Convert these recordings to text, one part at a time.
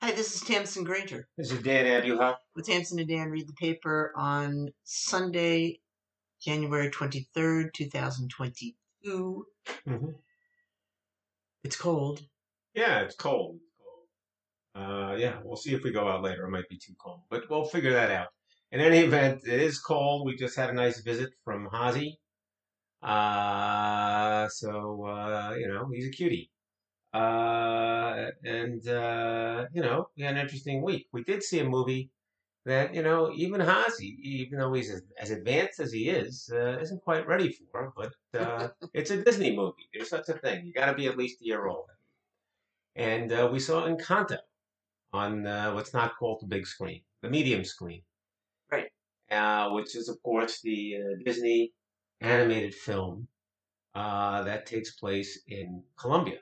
Hi, this is Tamsin Granger. This is Dan Abuha. With Tamsin and Dan, read the paper on Sunday, January 23rd, 2022. Mhm. It's cold. Yeah, it's cold. It's cold. Uh, yeah, we'll see if we go out later. It might be too cold, but we'll figure that out. In any event, it is cold. We just had a nice visit from Hazi. Uh, so, uh, you know, he's a cutie. Uh, and, uh, you know, we had an interesting week. We did see a movie that, you know, even Hazi, even though he's as, as advanced as he is, uh, isn't quite ready for. But uh, it's a Disney movie. There's such a thing. You got to be at least a year old. And uh, we saw Encanto on uh, what's not called the big screen, the medium screen. Right. Uh, which is, of course, the uh, Disney animated film uh, that takes place in Colombia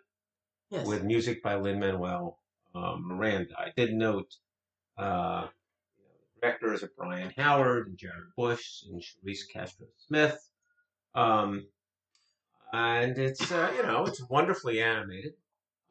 Yes. with music by Lin Manuel Miranda. I did note uh, you know, the directors are Byron Howard and Jared Bush and Charise Castro Smith. Um, and it's uh, you know it's wonderfully animated.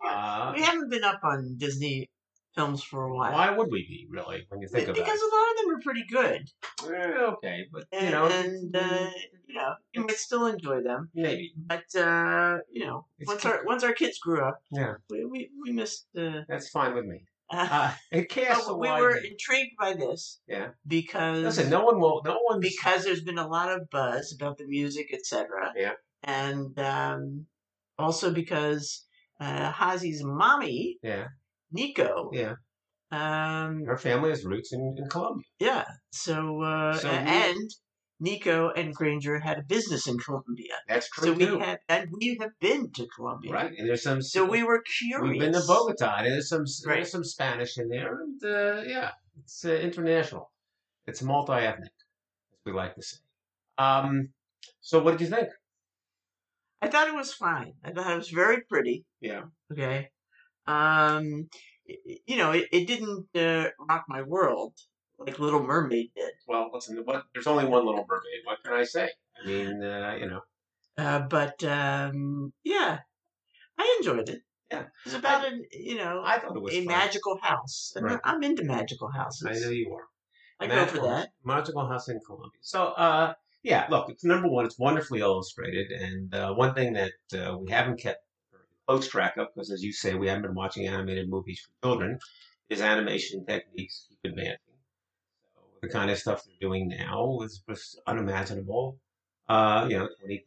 Uh, we haven't been up on Disney films for a while. why would we be really when you think about it? Because a lot of them are pretty good. Eh, okay, but you And, know, and uh, you know, you might still enjoy them. maybe But uh, you know, It's once our once our kids grew up, yeah, we we, we missed. Uh, that's fine with me. uh, it casts a we were intrigued by this Yeah. because Listen, no one will. No one because there's been a lot of buzz about the music, etc. Yeah. And um, also because uh, Hazi's mommy, Yeah, Nico, yeah. um, Her family has roots in, in Colombia. yeah. So, uh, So we- and Nico and Granger had a business in Colombia. That's So true we too. had, and we have been to Colombia. Right, and there's some. So we were curious. We've been to Bogota, and there's some Right. there's some Spanish in there, and uh, yeah, it's uh, international. It's multi-ethnic, as we like to say. Um, so what did you think? I thought it was fine. I thought it was very pretty. Yeah, Okay. Um, you know, it, it didn't uh, rock my world like Little Mermaid did. well, listen, what, there's only one Little Mermaid. What can I say? I mean, uh, you know, Uh, but um, yeah, I enjoyed it. Yeah. It's about an you know I thought it was a fun. magical house. And Right. I'm into magical houses. I know you are. I go for Magical- that. Magical House in Colombia. So, uh, yeah, look, it's number one. It's wonderfully illustrated, and uh, one thing that uh, we haven't kept close track of, because as you say, we haven't been watching animated movies for children, is animation techniques keep advancing. So the kind of stuff they're doing now is just unimaginable. Uh, you know, 20, 30 years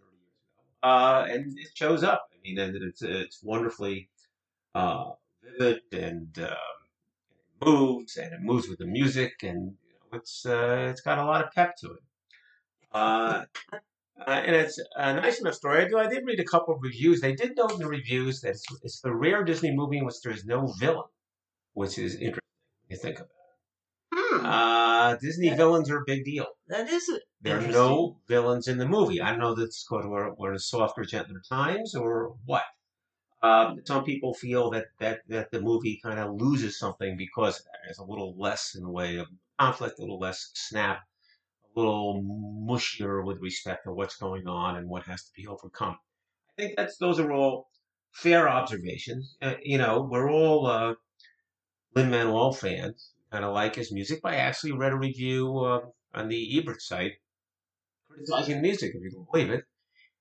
ago, uh, and it shows up. I mean, and it's it's wonderfully uh, vivid and. Um, it moves and it moves with the music and you know, it's uh, it's got a lot of pep to it. Uh, uh, and it's a nice enough story. I, do, I did read a couple of reviews. They did note in the reviews that it's, it's the rare Disney movie in which there is no villain, which is interesting when you think about Hmm. it. Uh, Disney Yeah. villains are a big deal. that is it. There are no villains in the movie. I don't know if it's because we're, we're in softer, gentler times or what. Um, some people feel that, that, that the movie kind of loses something because of that. There's a little less in the way of conflict, a little less snap, little mushier with respect to what's going on and what has to be overcome. I think that's those are all fair observations. Uh, you know, we're all uh, Lin Manuel fans, kind of like his music. But I actually read a review uh, on the Ebert site criticizing music, if you can believe it.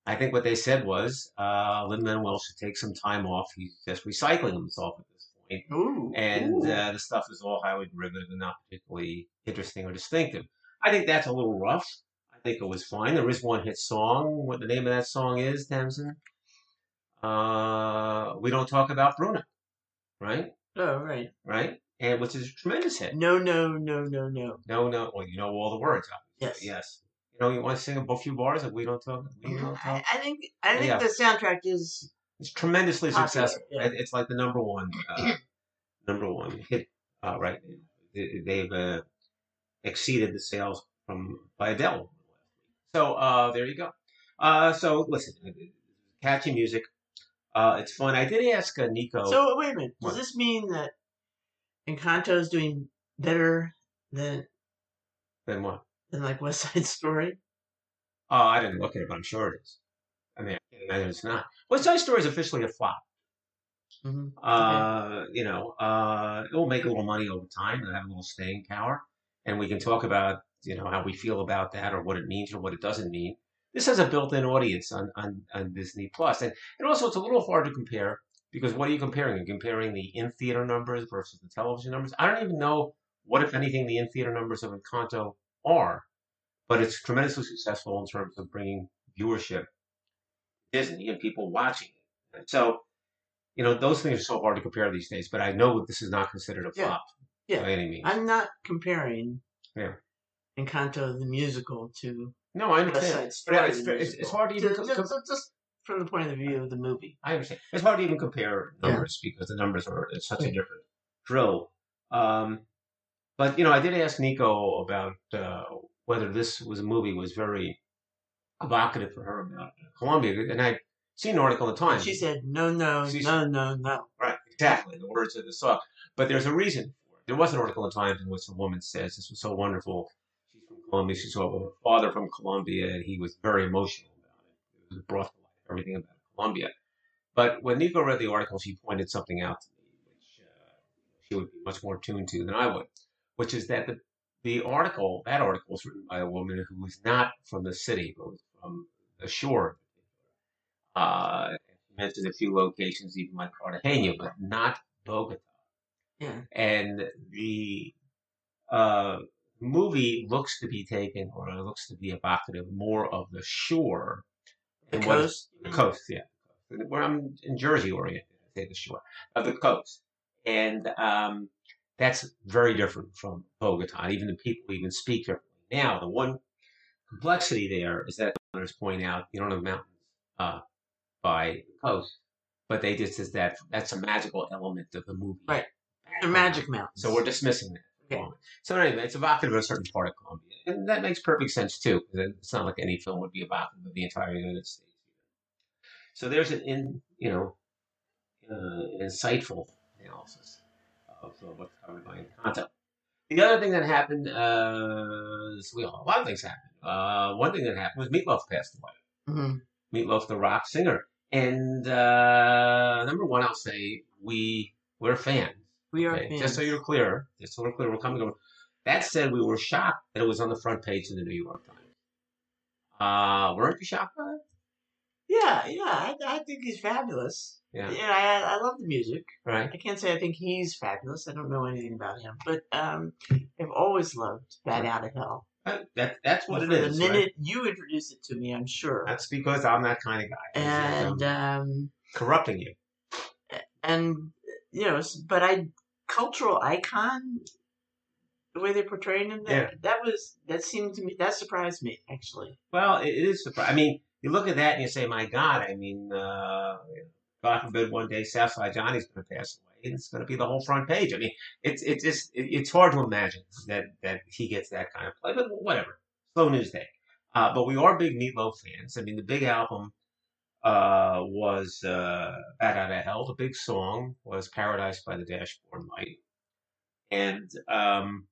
I think what they said was uh, Lin Manuel should take some time off. He's just recycling himself at this point, Ooh. and ooh. uh, the stuff is all highly derivative and not particularly interesting or distinctive. I think that's a little rough. I think it was fine. There is one hit song. What the name of that song is, Tamsin? Uh, we don't talk about Bruno, right? oh right. Right, and which is a tremendous hit. No, no, no, no, no. No, no. Well, you know all the words. obviously. Yes. Yes. You know, you want to sing a few bars of "We Don't Talk." We don't I, talk. I think I think Yeah. the soundtrack is It's tremendously Popular, successful. yeah. It's like the number one, uh, number one hit. Uh, right. They- They've uh, exceeded the sales from by Adele. So uh, there you go. Uh, so listen, catchy music. Uh, it's fun. I did ask uh, Nico. So wait a minute. Does What? this mean that Encanto is doing better than than what? than like West Side Story? Oh, I didn't look at it, but I'm sure it is. I mean, I it's not. West Side Story is officially a flop. hmm Uh, you know, uh, it will make a little money over time and have a little staying power. And we can talk about, you know, how we feel about that or what it means or what it doesn't mean. This has a built-in audience on, on, on Disney And, and also it's a little hard to compare because what are you comparing? You're comparing the in-theater numbers versus the television numbers. I don't even know what, if anything, the in-theater numbers of Encanto are, but it's tremendously successful in terms of bringing viewership Disney and people watching it. So, you know, those things are so hard to compare these days, but I know this is not considered a flop Yeah. by any means. I'm not comparing Yeah. Encanto the musical to no, I West understand. Side But Story. it's, the it's, it's musical. hard to even Just, com- just, from the point of view of the movie. I understand. It's hard to even compare Yeah. numbers because the numbers are it's such a different drill. Um, but you know, I did ask Nico about uh, whether this was a movie was very evocative for her about Colombia, and I'd seen an article in the Times. She said, no, no, She's- no, no, no. Right, exactly. The words of the song. But there's a reason. There was an article in Times in which a woman says this was so wonderful. She's from Colombia. She saw her father from Colombia, and he was very emotional about it. It was brought to life everything about Colombia. But when Nico read the article, she pointed something out to me, which uh, she would be much more tuned to than I would, which is that the the article, that article, was written by a woman who was not from the city, but was from the shore. Uh, she mentioned a few locations, even like Cartagena, but not Bogota. Yeah. And the uh, movie looks to be taken, or it looks to be evocative more of the shore. The than what- coast. the coast, yeah. Where I'm in Jersey oriented, I say the shore of the coast, and um, that's very different from Bogota. Even the people even speak differently. Now, the one complexity there is that others point out you don't have mountains uh, by the coast, but they just is that that's a magical element of the movie. Right. They're magic mountains. So we're dismissing that. Okay. So anyway, it's evocative of a certain part of Colombia, and that makes perfect sense too. It's not like any film would be evocative of the entire United States. So there's an in you know uh, insightful analysis of uh, what's covered by Encanto. The other thing that happened, uh, is, well, a lot of things happened. Uh, one thing that happened was Meatloaf passed away. hmm Meatloaf, the rock singer, and uh, number one, I'll say we we're fans. We are Okay. Just so you're clear, just so we're clear, we're coming over. That said, we were shocked that it was on the front page of the New York Times. Uh, weren't you shocked by it? Yeah, yeah. I, I think he's fabulous. Yeah. Yeah, I, I love the music. Right. I can't say I think he's fabulous. I don't know anything about him, but um, I've always loved "Bat Out of Hell." That, that that's what it is. the right? minute you introduced it to me, I'm sure, That's because I'm that kind of guy. and um, corrupting you. and you know, but I cultural icon. The way they're portraying him, that, Yeah. that was that seemed to me that surprised me actually. Well, it, is surprising. I mean, you look at that and you say, "My God!" I mean, uh, God forbid one day Southside Johnny's going to pass away, and it's going to be the whole front page. I mean, it's it's just it, it's hard to imagine that that he gets that kind of play, but whatever. Slow news day. Uh, but we are big Meatloaf fans. I mean, the big album uh, was uh, "Bat Out of Hell." The big song was "Paradise by the Dashboard Light," and um,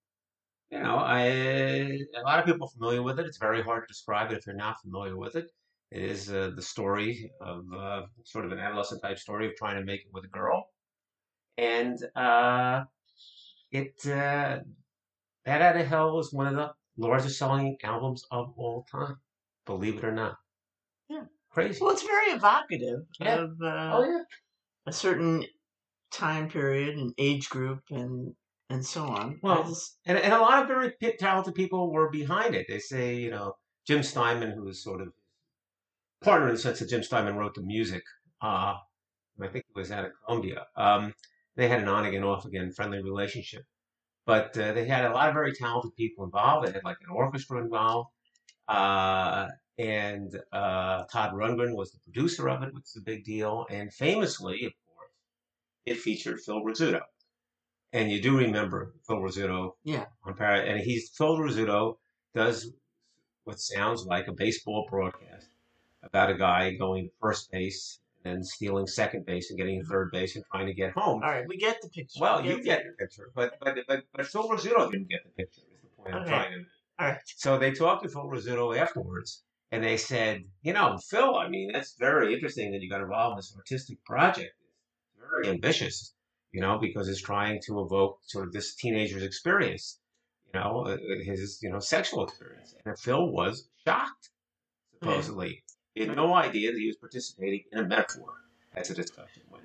you know, I a lot of people are familiar with it. It's very hard to describe it if you're not familiar with it. It is uh, the story of uh, sort of an adolescent type story of trying to make it with a girl, and uh, it uh, Bat Out of Hell was one of the largest selling albums of all time. Believe it or not. Yeah. Crazy. Well, it's very evocative Yeah. of uh, oh yeah. a certain time period and age group and and so on. Well, just- And, and a lot of very talented people were behind it. They say, you know, Jim Steinman, who was sort of partner in the sense that Jim Steinman wrote the music. Uh, I think it was out of Columbia. Um, they had an on again, off again friendly relationship. But uh, they had a lot of very talented people involved. They had like an orchestra involved. Uh, and uh, Todd Rundgren was the producer of it, which is a big deal. And famously, of course, it featured Phil Rizzuto. And you do remember Phil Rizzuto Yeah. on Par- and he's Phil Rizzuto does what sounds like a baseball broadcast about a guy going to first base and then stealing second base and getting to third base and trying to get home. all right, we get the picture. Well, We you get the picture, but but but, but Phil Rizzuto didn't get the picture. Is the point I'm trying to make. All right. So they talked to Phil Rizzuto afterwards, and they said, you know, Phil, I mean, that's very interesting that you got involved in this artistic project. It's very ambitious, you know, because it's trying to evoke sort of this teenager's experience, you know, uh, his you know sexual experience. And Phil was shocked, supposedly. He had no idea that he was participating in a metaphor as a discussion went.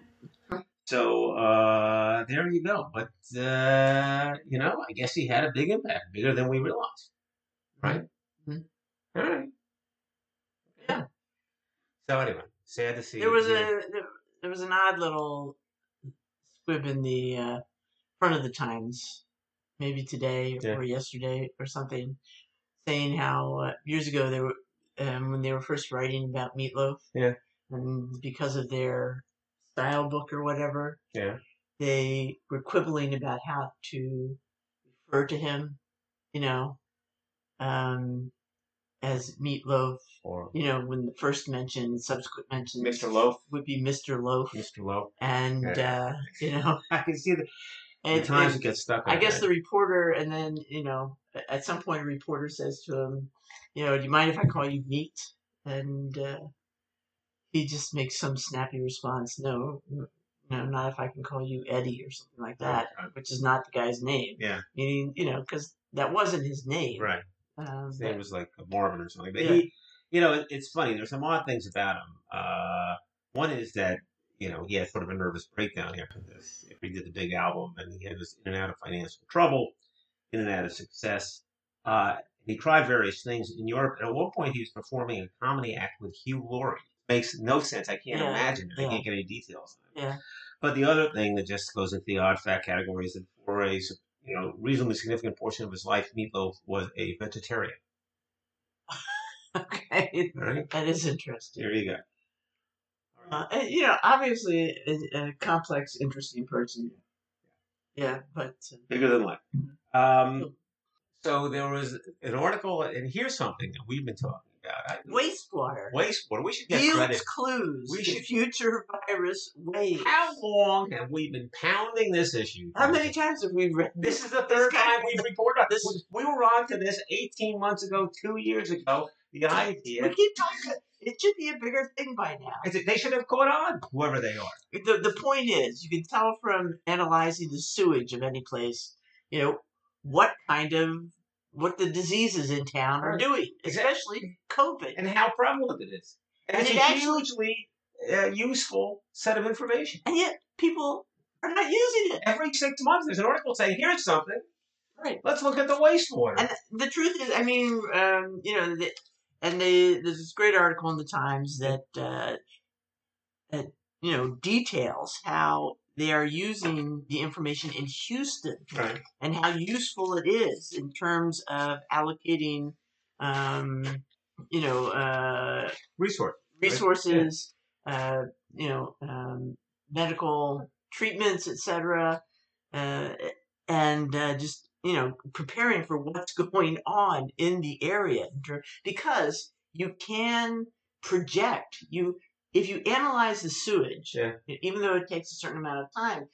So uh, there you go. But uh, you know, I guess he had a big impact, bigger than we realized, right? Mhm. All right. So anyway, sad to see. There was you a there, there was an odd little squib in the uh, front of the Times, maybe today Yeah. or yesterday or something, saying how uh, years ago they were um, when they were first writing about Meatloaf. Yeah. And because of their style book or whatever, yeah. they were quibbling about how to refer to him, you know, um, as Meatloaf. Or You know, when the first mention, subsequent mention, Mr. Loaf, would be Mr. Loaf, Mr. Loaf. and uh, you know, I can see the, the and, times it gets stuck. I guess that. the reporter, and then you know, at some point, a reporter says to him, you know, do you mind if I call you Meat? And uh, he just makes some snappy response, no, no, not if I can call you Eddie or something like that, Right. which is not the guy's name. Yeah. Meaning, you know, because that wasn't his name. right. Um, His name was like Marvin or something. But Yeah. he, you know, it, it's funny. There's some odd things about him. Uh, one is that you know he had sort of a nervous breakdown after this. After he did the big album, and he had was in and out of financial trouble, in and out of success. Uh, he tried various things in Europe. And at one point, he was performing a comedy act with Hugh Laurie. Makes no sense. I can't Yeah, imagine. it. I yeah. can't get any details. On it. Yeah. But the other thing that just goes into the odd fact category is that for a you know reasonably significant portion of his life, Meatloaf was a vegetarian. okay, right, that is interesting. there you go. Uh, and, you know, obviously a, a complex, interesting person. Yeah, but uh, bigger than life. Um, so there was an article, and here's something that we've been talking about. I, wastewater. wastewater. We should get Yields credit. clues We should- future virus waves. How long have we been pounding this issue? How many times have we read This is the third time we've reported on this-. We were on to this 18 months ago, two years ago. The idea. We keep talking. It should be a bigger thing by now. is that they should have caught on, whoever they are. The the point is, you can tell from analyzing the sewage of any place, you know, what kind of what the diseases in town are doing, especially COVID. And how prevalent it is. And, And it's it a actually- hugely uh, useful set of information. And yet people are not using it. Every six months, there's an article saying, here's something. Right. Let's look at the wastewater. And the truth is, I mean, um, you know, the, and they, there's this great article in the Times that uh, that you know details how they are using the information in Houston right. and how useful it is in terms of allocating, um, you know, uh, Resource. resources, uh, you know, um, medical treatments, etc., uh, and uh, just you know preparing for what's going on in the area because you can project you if you analyze the sewage, Yeah. even though it takes a certain amount of time,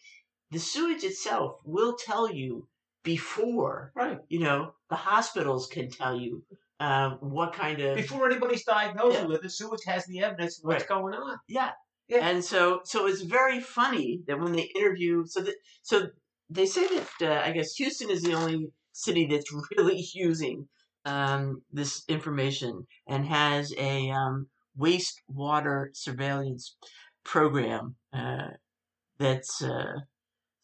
the sewage itself will tell you before Right. you know the hospitals can tell you uh, what kind of Before anybody's diagnosed Yeah. with it, the sewage has the evidence of what's Right. going on. Yeah. Yeah. And so so it's very funny that when they interview so that so they say that uh, I guess Houston is the only city that's really using um, this information and has a um, wastewater surveillance program uh, that's uh,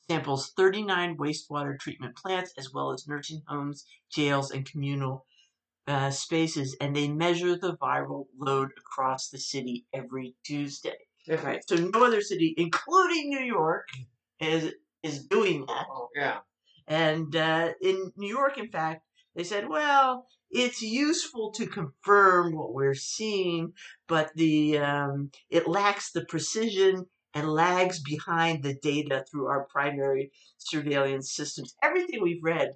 samples 39 wastewater treatment plants as well as nursing homes, jails, and communal uh, spaces, and they measure the viral load across the city every Tuesday. Right. So no other city, including New York, is is doing that. Oh, yeah. And uh, in New York, in fact, they said, well, it's useful to confirm what we're seeing, but the um, it lacks the precision and lags behind the data through our primary surveillance systems. Everything we've read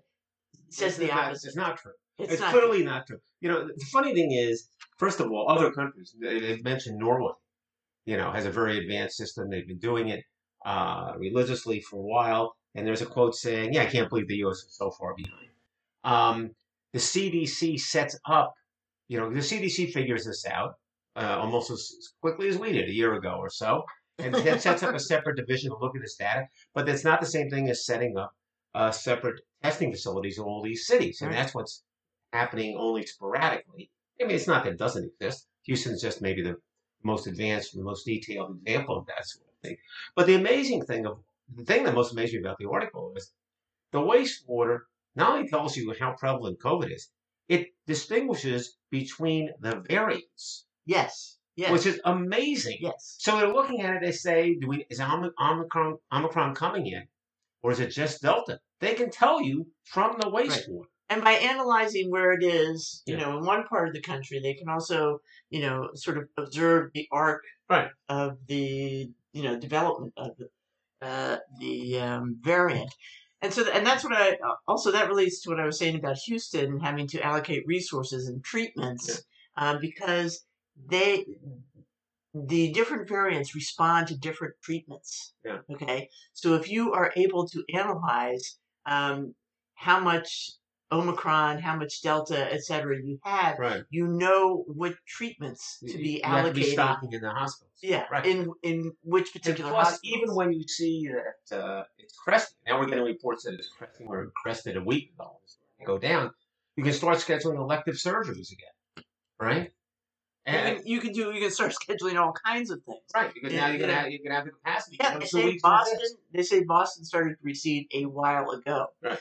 says the opposite. It's not true. It's, It's, not clearly not true. You know, the funny thing is, first of all, other countries, they- they've mentioned Norway, you know, has a very advanced system. They've been doing it uh, religiously for a while. And there's a quote saying, yeah, I can't believe the U.S. is so far behind. Um, the CDC sets up, you know, the CDC figures this out uh, almost as quickly as we did a year ago or so. and it sets up a separate division to look at this data. But it's not the same thing as setting up uh, separate testing facilities in all these cities, and Right. that's what's happening only sporadically. I mean, it's not that it doesn't exist. Houston's just maybe the most advanced, the most detailed example of that sort of thing. But the amazing thing of the thing that most amazed me about the article is the wastewater not only tells you how prevalent COVID is, it distinguishes between the variants, Yes. Yes. which is amazing. yes. So they're looking at it. They say, "Do we is Omicron Omicron coming in, or is it just Delta?" They can tell you from the wastewater. And by analyzing where it is, you Yeah. know, in one part of the country, they can also, you know, sort of observe the arc Right. of the, you know, development of the, uh, the um, variant. And so, and that's what I also that relates to what I was saying about Houston having to allocate resources and treatments um, because they the different variants respond to different treatments. Yeah. Okay. So if you are able to analyze um, how much Omicron, how much Delta, et cetera, you have, Right. you know what treatments to be you have to be allocated. stocking in the hospitals. yeah. Right. In in which And particular plus, hospitals. even when you see that uh, it's cresting, now we're getting reports that it's cresting or crested a week ago, it's go down. You can start scheduling elective surgeries again, right? you And can, you can do you can start scheduling all kinds of things. right because now you're gonna yeah. have, you can have the capacity. Yeah, you know, they say weeks in advance. Boston. They say Boston started to recede a while ago. Right.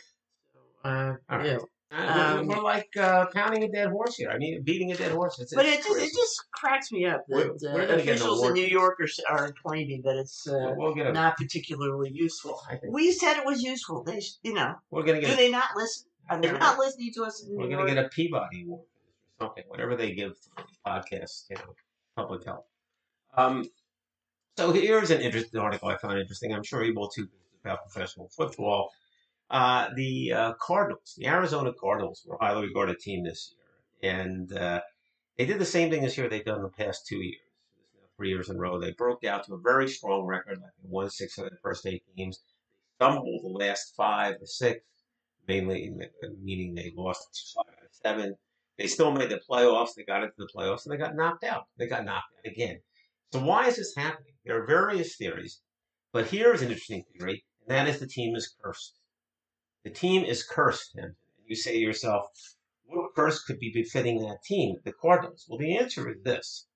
Uh, All right. yeah. We're- Um, we're like uh, pounding a dead horse here. I mean, beating a dead horse. It's, But it's it just, it just cracks me up We're- we're uh, get officials in New. York are, are claiming that it's uh, we'll get a. not particularly useful. We said it was useful. They, you know, we're gonna do get. they not listen? Are they not listening to us in We're New gonna York? get a Peabody Award or something. Whatever they give to podcasts, you know, public health. Um, so here's an interesting article I found interesting. I'm sure you will too about professional football. Uh, the uh, Cardinals, the Arizona Cardinals, were a highly regarded team this year, and uh, they did the same thing this year they've done the past two years. Three years in a row, they broke out to a very strong record. Like they won six of the first eight games. They stumbled the last five or six, mainly meaning they lost five of seven. They still made the playoffs. They got into the playoffs and they got knocked out. They got knocked out again. So why is this happening? There are various theories, but here's an interesting theory, and that is the team is cursed. The team is cursed, Tim. And you say to yourself, what curse could be befitting that team, the Cardinals? Well, the answer is this.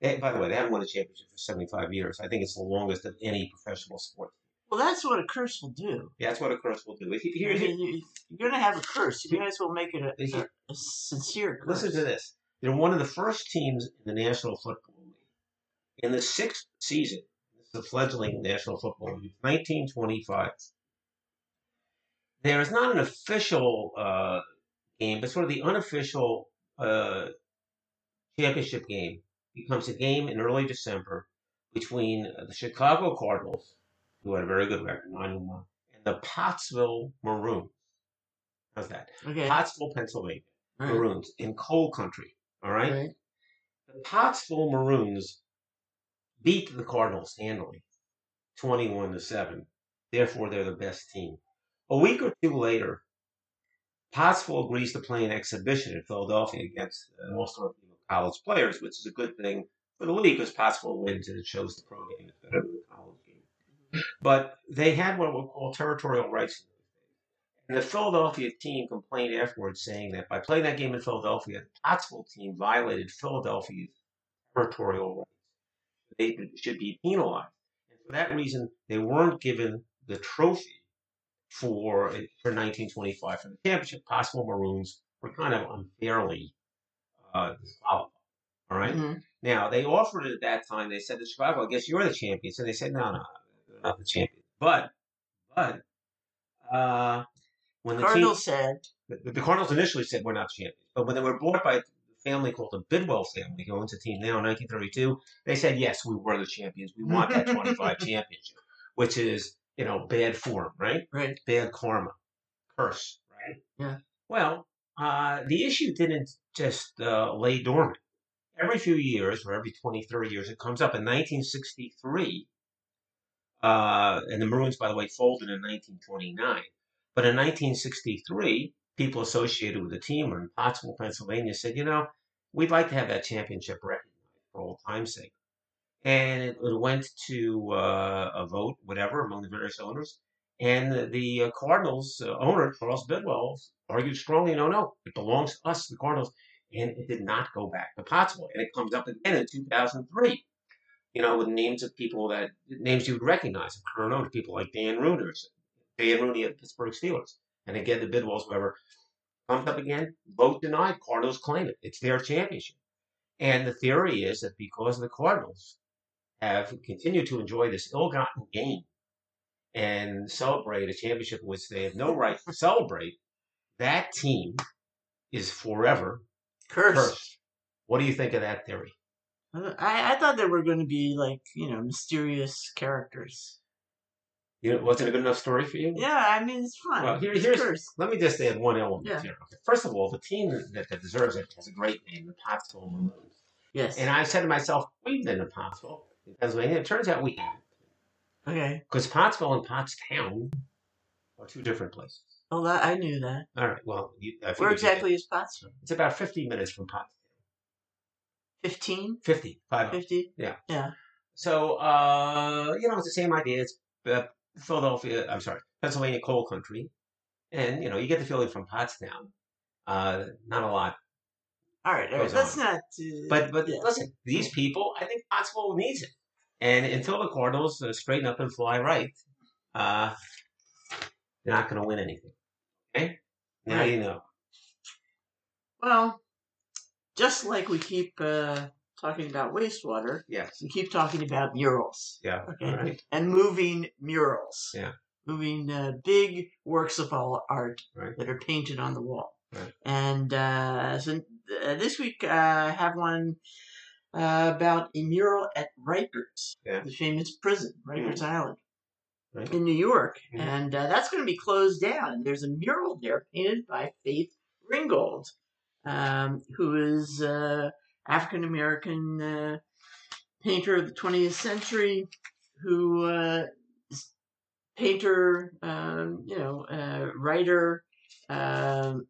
They, by the way, they haven't won a championship for 75 years. I think it's the longest of any professional sport. Well, that's what a curse will do. Yeah, that's what a curse will do. Here- I Here's, mean, you, you're going to have a curse. You might as well make it a, a, a sincere curse. Listen to this. They're one of the first teams in the National Football League. In the sixth season, a fledgling National Football League, 1925. There is not an official uh, game, but sort of the unofficial uh, championship game becomes a game in early December between uh, the Chicago Cardinals, who had a very good record, 9 1, and the Pottsville Maroons. How's that? Okay. Pottsville, Pennsylvania. Right. Maroons in coal country. All right. Right. The Pottsville Maroons beat the Cardinals handily, twenty-one to seven. Therefore, they're the best team. A week or two later, Pottsville agrees to play an exhibition in Philadelphia against an all-star team of college players, which is a good thing for the league because Pottsville wins and it shows the pro game is better than the college game. But they had what we call territorial rights. And the Philadelphia team complained afterwards, saying that by playing that game in Philadelphia, the Pottsville team violated Philadelphia's territorial rights. They should be penalized. And for that reason, they weren't given the trophy for for 1925 for the championship. Pottsville Maroons were kind of unfairly uh, disqualified. All right? Mhm. Now they offered it at that time. They said to Chicago, "I guess you're the champions," and they said, "No, no, they're not the champions." But, but uh, when the Cardinals said, the, the Cardinals initially said we're not champions, but when they were bought by a family called the Bidwell family, who owns the team now in 1932, they said yes, we were the champions. We want that 25 championship, which is you know bad form, right? right, Bad karma, curse, right? Yeah. Well, uh, the issue didn't just uh, lay dormant. Every few years, or every 20, 30 years, it comes up. In 1963, uh, and the Maroons, by the way, folded in 1929. But in 1963, people associated with the team in Pottsville, Pennsylvania said, you know, we'd like to have that championship recognized for old time's sake. And it, went to uh, a vote, whatever, among the various owners. And the, uh, Cardinals uh, owner, Charles Bidwell, argued strongly, no, no, it belongs to us, the Cardinals. And it did not go back to Pottsville. And it comes up again in 2003, you know, with names of people that, names you would recognize, current owners, people like Dan Rooney, Dan Rooney of Pittsburgh Steelers. And again, the Bidwells, whoever, comes up again, vote denied, Cardinals claim it. It's their championship. And the theory is that because the Cardinals have continued to enjoy this ill-gotten gain and celebrate a championship which they have no right to celebrate, that team is forever Curse. cursed. What do you think of that theory? Uh, I, I thought there were going to be like you know mysterious characters. You know, wasn't a good enough story for you? Yeah, I mean it's fine. Well, here- here's- cursed. Let me just add one element Yeah. here. Okay. First of all, the team that, that deserves it has a great name, the Pottsville Maroons. Yes. And I said to myself, we've been to Pottsville in Pennsylvania. It turns out we haven't. okay. Because Pottsville and Pottstown are two different places. Oh, that, I knew that. All right. Well, you, I Where exactly is Pottsville? It's about 50 minutes from Pottstown. 15? 50. Five. 50? So, uh, you know, it's the same idea. It's uh, Philadelphia, I'm sorry, Pennsylvania coal country. And, you know, you get the feeling from Pottstown. Uh, not a lot. All right, all right. That's on. not. Uh, But, but yeah. listen, these people, I think Pottsville needs it. And until the Cardinals uh, straighten up and fly right, uh, they're not going to win anything. Okay? Now Right. you know. Well, just like we keep uh, talking about wastewater, Yes. we keep talking about murals. Yeah. Okay. Right. And moving murals. Yeah. Moving uh, big works of all art Right. that are painted on the wall. Right. And uh, so uh, this week uh, I have one uh, about a mural at Rikers, Yeah. the famous prison, Rikers Island. Right. In New York, Mhm. and uh, that's going to be closed down. There's a mural there painted by Faith Ringgold, um, who is uh, African American uh, painter of the 20th century, who uh, is painter, um, you know, uh, writer, um,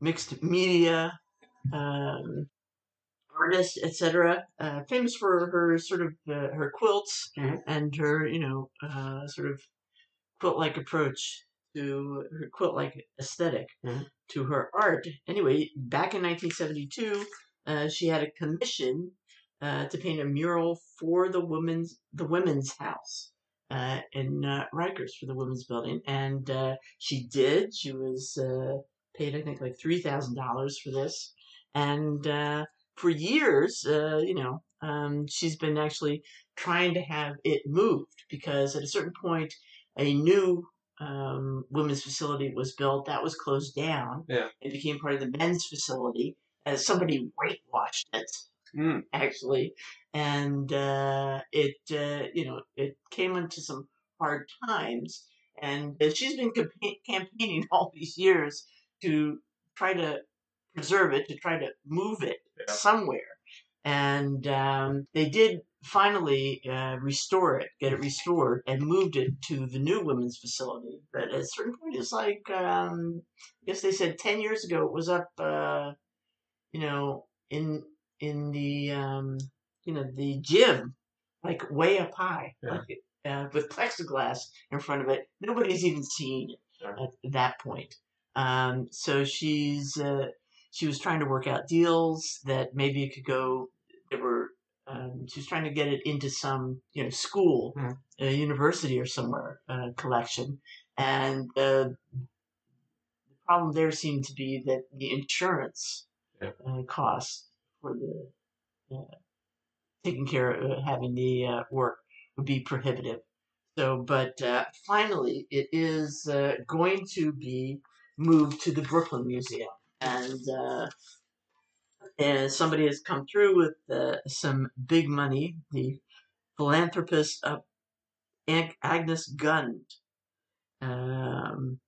mixed media, um, artist, etc. Uh, famous for her sort of uh, her quilts Mhm. and her, you know, uh, sort of quilt-like approach to her quilt-like aesthetic Mhm. to her art. Anyway, back in 1972, uh, she had a commission uh, to paint a mural for the women's the women's house uh, in uh, Rikers for the women's building, and uh, she did. She was uh, paid, I think, like three thousand dollars for this, and uh, for years, uh, you know, um, she's been actually trying to have it moved because at a certain point, a new um, women's facility was built that was closed down. Yeah. It became part of the men's facility as somebody whitewashed it Mm. actually, and uh, it uh, you know it came into some hard times, and uh, she's been campa- campaigning all these years to try to preserve it, to try to move it Yeah. somewhere, and um, they did finally uh, restore it, get it restored, and moved it to the new women's facility. But at a certain point, it's like um, I guess they said ten years ago it was up, uh, you know, in in the um, you know the gym, like way up high, Yeah. like uh, with plexiglass in front of it. Nobody's even seen it Yeah. at that point. Um, so she's uh, she was trying to work out deals that maybe it could go. There were um, she was trying to get it into some you know school, Mhm. a university or somewhere uh, collection, and uh, the problem there seemed to be that the insurance Yeah. uh, costs for the uh, taking care of uh, having the uh, work would be prohibitive. So, but uh, finally, it is uh, going to be moved to the Brooklyn Museum, and uh, and somebody has come through with uh, some big money. The philanthropist uh, Agnes Gund um,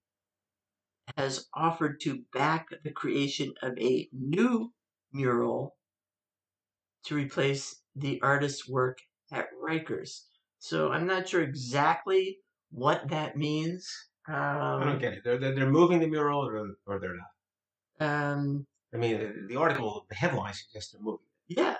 has offered to back the creation of a new mural to replace the artist's work at Rikers. So I'm not sure exactly what that means. Um, I don't get it. They're, they're, they're moving the mural or, or they're not. Um, I mean, the, the article, the headline suggests they're moving. yeah,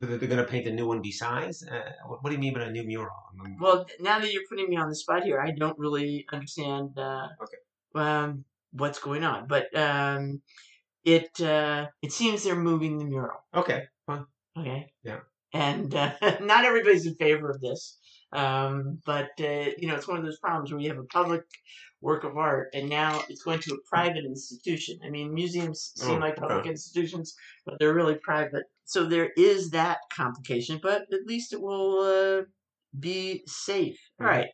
They're going to paint a new one besides. Uh, what, what do you mean by a new mural? I mean, Well, now that you're putting me on the spot here, I don't really understand uh, Okay. um, what's going on. But um, it uh, it seems they're moving the mural. okay, fine. Okay. Yeah. And uh, not everybody's in favor of this. Um, but uh, you know, it's one of those problems where you have a public work of art, and now it's going to a private institution. I mean, museums seem Oh, like public okay. institutions, but they're really private. So there is that complication, but at least it will uh, be safe. All Mhm. right.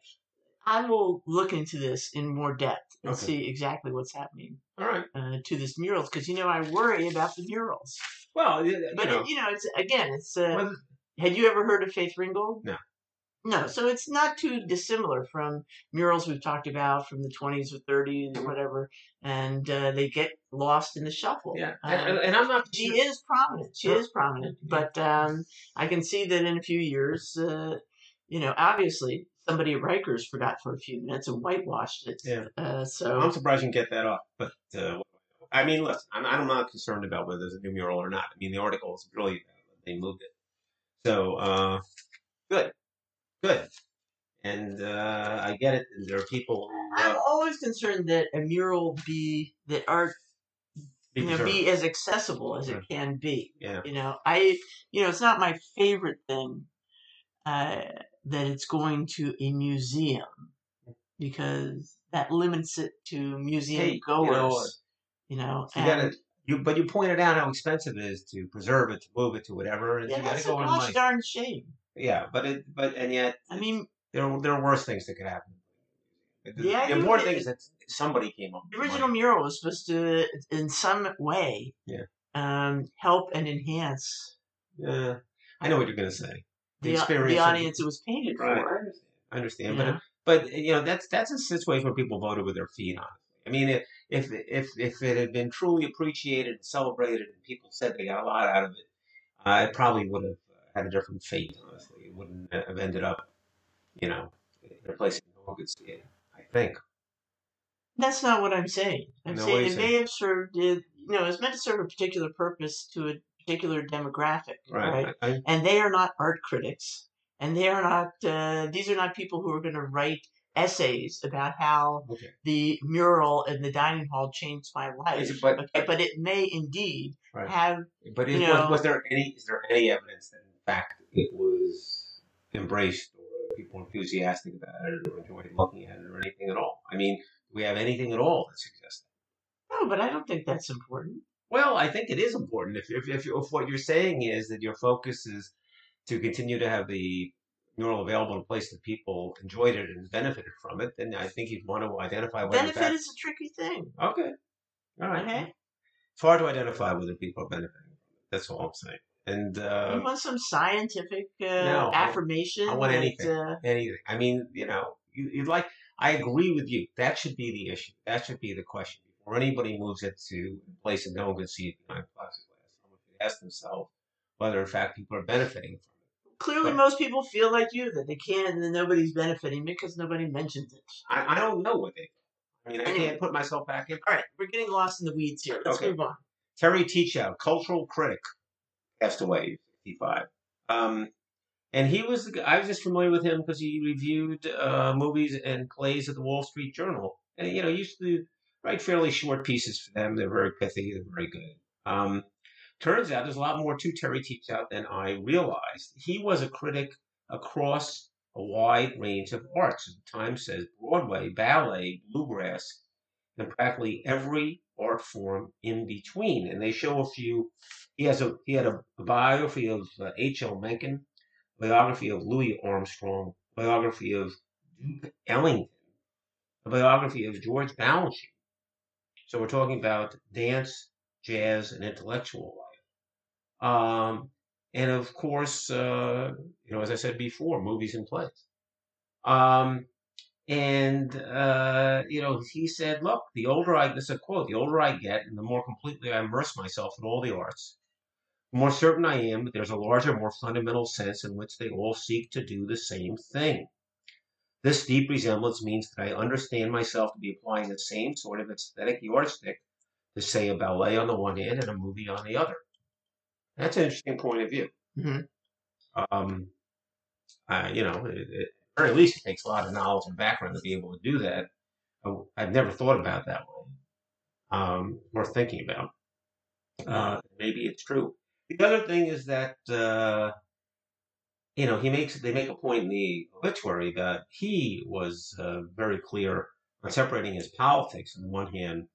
I will look into this in more depth and Okay. see exactly what's happening All right. uh, to this murals because you know I worry about the murals. Well, you But know, it, you know, it's again, it's. Uh, well, had you ever heard of Faith Ringgold? No. No, so it's not too dissimilar from murals we've talked about from the 20s or 30s Mhm. or whatever, and uh, they get lost in the shuffle. yeah, and, and I'm not. she sure- is prominent. She is prominent, but um, I can see that in a few years, uh, you know, obviously somebody at Rikers forgot for a few minutes and whitewashed it. Yeah. Uh, so I'm surprised you can get that off. But uh, I mean, listen, I'm, I'm not concerned about whether there's a new mural or not. I mean, the article is really they moved it. So uh, good, good, and uh, I get it. There are people who I'm uh, always concerned that a mural be that art be you know, be as accessible as it can be. Yeah. You know, I, you know, it's not my favorite thing uh, that it's going to a museum because that limits it to museum Hey, you goers. know, You know, You and gotta, you, but you pointed out how expensive it is to preserve it, to move it, to whatever. And yeah, you gotta that's a go on gosh darn shame. Yeah, but it, but and yet I mean, there are, there are worse things that could happen. The, Yeah, I the important thing is that somebody came up. the original mural was supposed to, in some way, Yeah. um, help and enhance Yeah, I know what you're gonna say. The, the, experience. the audience it was painted Right. for. I understand, you but but you know that's that's a situation where people voted with their feet. on. I mean, if if if if it had been truly appreciated and celebrated, and people said they got a lot out of it, uh, it probably would have had a different fate. Honestly, it wouldn't have ended up, you know, in a place no one could see it. I think. That's not what I'm saying. I'm No, saying it may have served. You know, it's meant to serve a particular purpose to a particular demographic, right? Right. I, And they are not art critics, and they are not. Uh, these are not people who are going to write essays about how okay. the mural in the dining hall changed my life. It- but- okay, but it may indeed Right. have. But is, You know- was, was there any is there any evidence that fact it was embraced or people enthusiastic about it or enjoyed looking at it or anything at all? I mean, do we have anything at all that suggests that? No, but I don't think that's important. Well, I think it is important. If if, if, if what you're saying is that your focus is to continue to have the mural available in a place that people enjoyed it and benefited from it, then I think you'd want to identify whether Benefit fact- is a tricky thing. okay. All right. Okay, It's hard to identify whether people are benefiting. That's all I'm saying. And uh, you want some scientific uh, No, affirmation. I want that, anything. Uh, anything. I mean, you know, you, you'd like. I agree with you. That should be the issue. That should be the question before anybody moves it to a place that no one can see it behind plexiglass. Someone should ask themselves whether, in fact, people are benefiting from it. Clearly, But- most people feel like you that they can't, and nobody's benefiting because nobody mentioned it. I, I don't know what they. I mean, I Anyway. can't put myself back in. All right, we're getting lost in the weeds here. Let's Okay. move on. Terry Teachout, cultural critic, passed away, 55. Um, and he was, I was just familiar with him because he reviewed uh, movies and plays at the Wall Street Journal. And, you know, he used to write fairly short pieces for them. They're very pithy, they're very good. Um, turns out there's a lot more to Terry Teachout than I realized. He was a critic across a wide range of arts. The Times says Broadway, ballet, bluegrass, and practically every art form in between. And they show a few. He has a he had a, biography of uh, H. L. Mencken, biography of Louis Armstrong, biography of Duke Ellington, a biography of George Balanchine. So we're talking about dance, jazz, and intellectual life. Um, and of course, uh, you know, as I said before, movies and plays. Um, and uh, you know, he said, "Look, the older I this is a quote, the older I get, and the more completely I immerse myself in all the arts, the more certain I am that there's a larger, more fundamental sense in which they all seek to do the same thing. This deep resemblance means that I understand myself to be applying the same sort of aesthetic yardstick to say a ballet on the one hand and a movie on the other. That's an interesting point of view. Mhm. Um, uh, you know, it, it, or at least it takes a lot of knowledge and background to be able to do that. I, have never thought about that way. Um, worth thinking about. Uh, maybe it's true. The other thing is that uh, you know he makes they make a point in the obituary that he was uh, very clear on separating his politics on one hand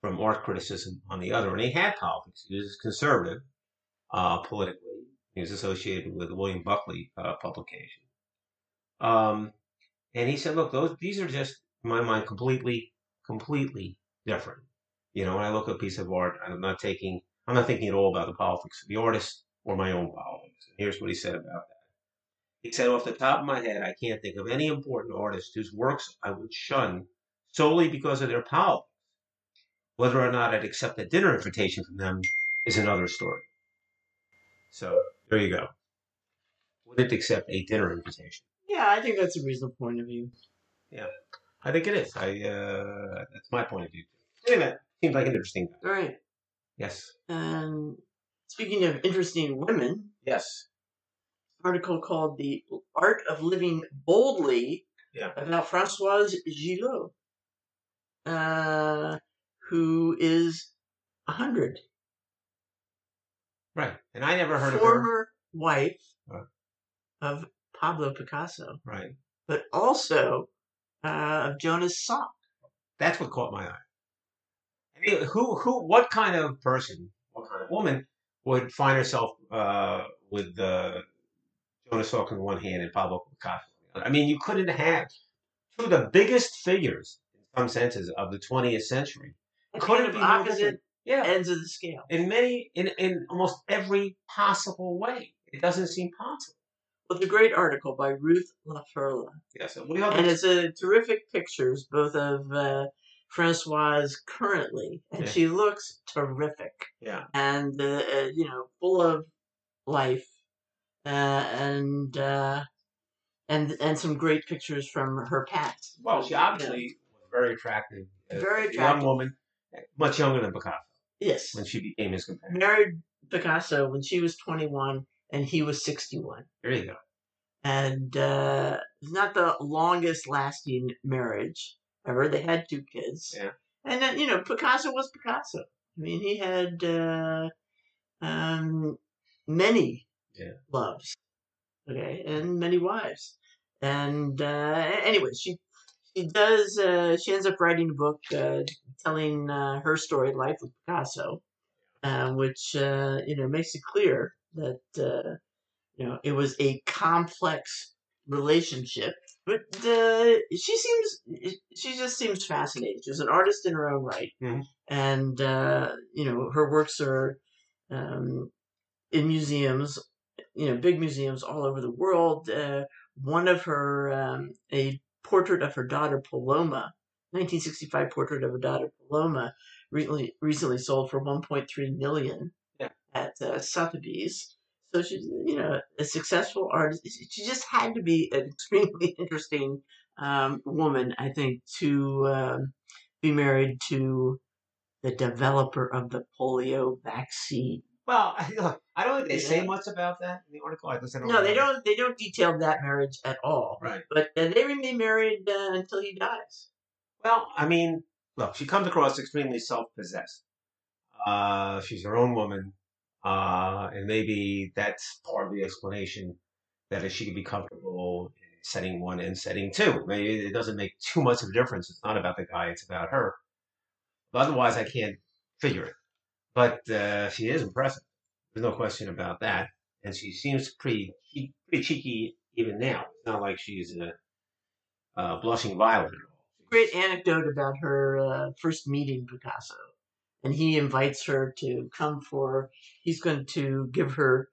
from art criticism on the other, and he had politics. He was conservative uh, politically. He was associated with William Buckley uh, publication, um, and he said, "Look, those these are just, in my mind, completely, completely different." You know, when I look at a piece of art, I'm not taking I'm not thinking at all about the politics of the artist or my own politics. And here's what he said about that. He said, off the top of my head, I can't think of any important artist whose works I would shun solely because of their politics. Whether or not I'd accept a dinner invitation from them is another story. So there you go. Wouldn't accept a dinner invitation. Yeah, I think that's a reasonable point of view. Yeah, I think it is. I uh, that's my point of view. Anyway, seems like an interesting. All right. Yes. And speaking of interesting women, yes, article called "The Art of Living Boldly" yeah. about Françoise Gilot, uh, who is a hundred. Right, and I never heard Former of her. Former wife right. of Pablo Picasso. Right. But also uh, of Jonas Salk. That's what caught my eye I mean, who who what kind of person, what kind of woman would find herself uh, with uh, Jonas Salk in one hand and Pablo Picasso? I mean, you couldn't have two of the biggest figures, in some senses, of the 20th century. It Couldn't be opposite yeah. ends of the scale. In many, in in almost every possible way, it doesn't seem possible. Well, the great article by Ruth La Ferla. Yes, and it's a terrific pictures both of uh, Francoise currently, and yeah. she looks terrific. Yeah, and uh, uh, you know, full of life, uh, and uh, and and some great pictures from her past. Well, she obviously yeah. was very attractive. Very attractive, young woman, much younger than Picasso. Yes, when she became his companion. Married Picasso when she was twenty one, and he was sixty one. There you go. And uh, not the longest lasting marriage ever. They had two kids. Yeah. And then, you know, Picasso was Picasso. I mean, he had uh, um, many yeah. loves, okay, and many wives. And uh, anyway, she she does. Uh, she ends up writing a book uh, telling uh, her story, life with Picasso, uh, which uh, you know makes it clear that uh, you know it was a complex relationship but uh, she seems she just seems fascinating. She's an artist in her own right, mm-hmm. and uh, you know her works are um, in museums, you know, big museums all over the world. Uh, one of her um, a portrait of her daughter Paloma, 1965 portrait of her daughter Paloma, recently recently sold for 1.3 million. At uh, Sotheby's. So she's, you know, a successful artist. She just had to be an extremely interesting um, woman, I think, to um, be married to the developer of the polio vaccine. Well, look, I don't think they say much about that in the article. I don't no, they don't. They don't detail that marriage at all. Right. But uh, they remain married uh, until he dies. Well, I mean, look, she comes across extremely self-possessed. Uh, she's her own woman. Uh, and maybe that's part of the explanation that if she could be comfortable in setting one and setting two. Maybe it doesn't make too much of a difference. It's not about the guy, it's about her. But otherwise, I can't figure it. But uh, she is impressive. There's no question about that. And she seems pretty, pretty cheeky even now. It's not like she's a, a blushing violet. Great anecdote about her uh, first meeting Picasso and he invites her to come for. He's going to give her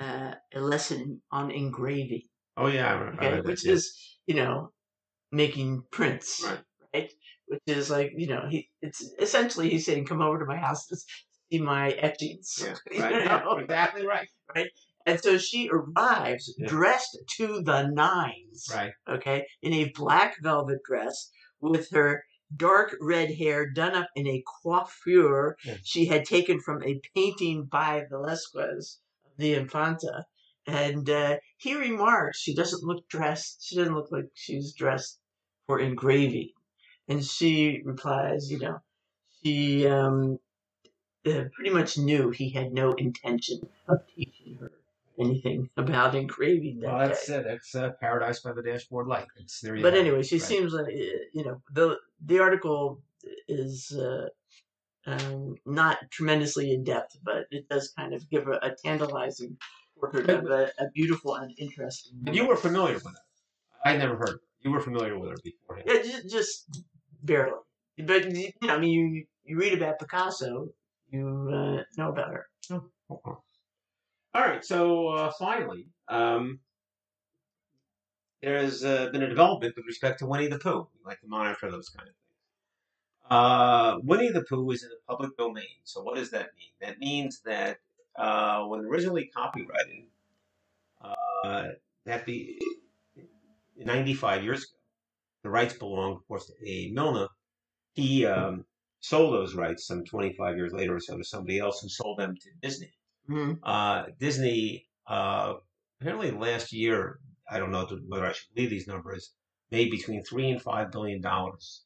uh, a lesson on engraving. Oh yeah, I remember, okay, which is you know making prints, right. right? Which is like you know he it's essentially he's saying come over to my house to see my etchings. Yeah, right. know? exactly right. Right. And so she arrives yeah. dressed to the nines. Right. Okay. In a black velvet dress with her dark red hair done up in a coiffure she had taken from a painting by Velasquez, of the Infanta. and uh, he remarks she doesn't look dressed. She doesn't look like she's dressed for engraving, and she replies, you know, she um, uh, pretty much knew he had no intention of teaching her anything about engraving that Well, that's day. uh, that's uh, paradise by the dashboard light. It's there. But anyway, she Right. seems like uh, you know the the article is uh, um, not tremendously in depth, but it does kind of give a, a tantalizing portrait of a, a beautiful and interesting. But you were familiar with her. I never heard. You were familiar with her beforehand. yeah, just, just barely. But you know, I mean, you you read about Picasso, you uh, know about her. Okay. All right. So uh, finally, um, there's uh, been a development with respect to Winnie the Pooh. Like to monitor those kind of things. Uh, Winnie the Pooh is in the public domain. So what does that mean? That means that uh, when originally copyrighted, uh, that be 95 years ago, the rights belonged, of course, to A. Milne. He um, sold those rights some 25 years later or so to somebody else who sold them to Disney. Mhm. Uh, Disney, uh, apparently last year, I don't know whether I should believe these numbers, made between three and five billion dollars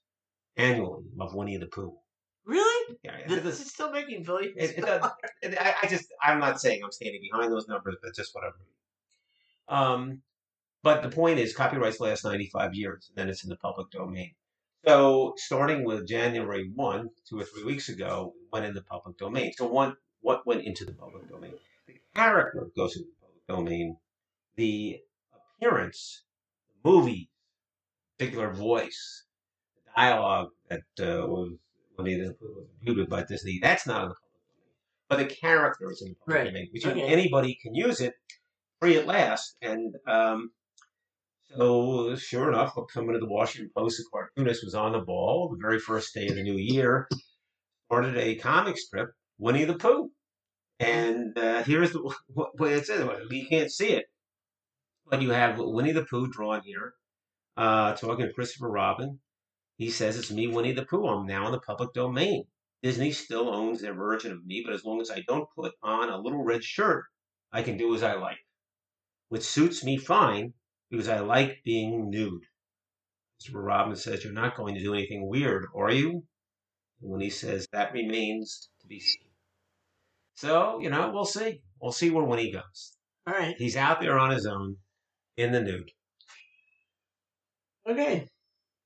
annually of Winnie the Pooh. Really? Yeah, it This is still making billions. it, it does, it, I, I just, I'm not saying I'm standing behind those numbers, but just whatever. Um, but the point is, copyrights last 95 years, and then it's in the public domain. So, starting with January 1, two or three weeks ago, went in the public domain. So, one, what went into the public domain? The character goes into the public domain. The appearance, the movie, particular voice, the dialogue that uh, was when it was imputed by Disney, that's not in the public domain. But the character is in the public Right. domain, which Okay. anybody can use it free at last. And um, so, sure enough, coming to the Washington Post, the cartoonist was on the ball the very first day of the new year, started a comic strip, Winnie the Pooh. And uh, here's what, what it says. You can't see it, but you have Winnie the Pooh drawn here, uh, talking to Christopher Robin. He says, It's me, Winnie the Pooh. I'm now in the public domain. Disney still owns their version of me, but as long as I don't put on a little red shirt, I can do as I like, which suits me fine because I like being nude. Christopher Robin says, You're not going to do anything weird, are you? And when he says, That remains to be seen. So, you know, we'll see. We'll see where Winnie goes. All right. He's out there on his own in the nude. Okay.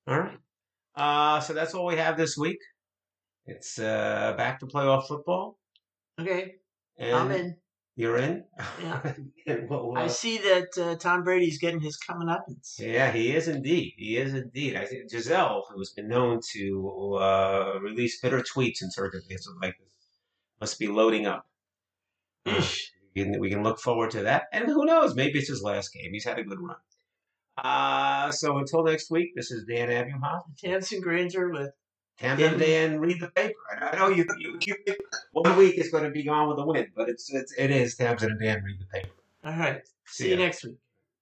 All right. Uh, so that's all we have this week. It's uh, back to playoff football. Okay. And I'm in. You're in? Yeah. We'll, I uh, see that uh, Tom Brady's getting his coming up. Yeah, he is indeed. He is indeed. I think Gisele, who has been known to uh, release bitter tweets in circumstances like this, must be loading up. Uh, we, can, we can look forward to that. And who knows? Maybe it's his last game. He's had a good run. Uh, so until next week, this is Dan Abuhoff. Tamsin Granger with Tamsin Dan, read the paper. I I know you, you, you one week is going to be gone with the wind, but it's, it's it is Tamsin and Dan read the paper. all right. See, See you ya. next week.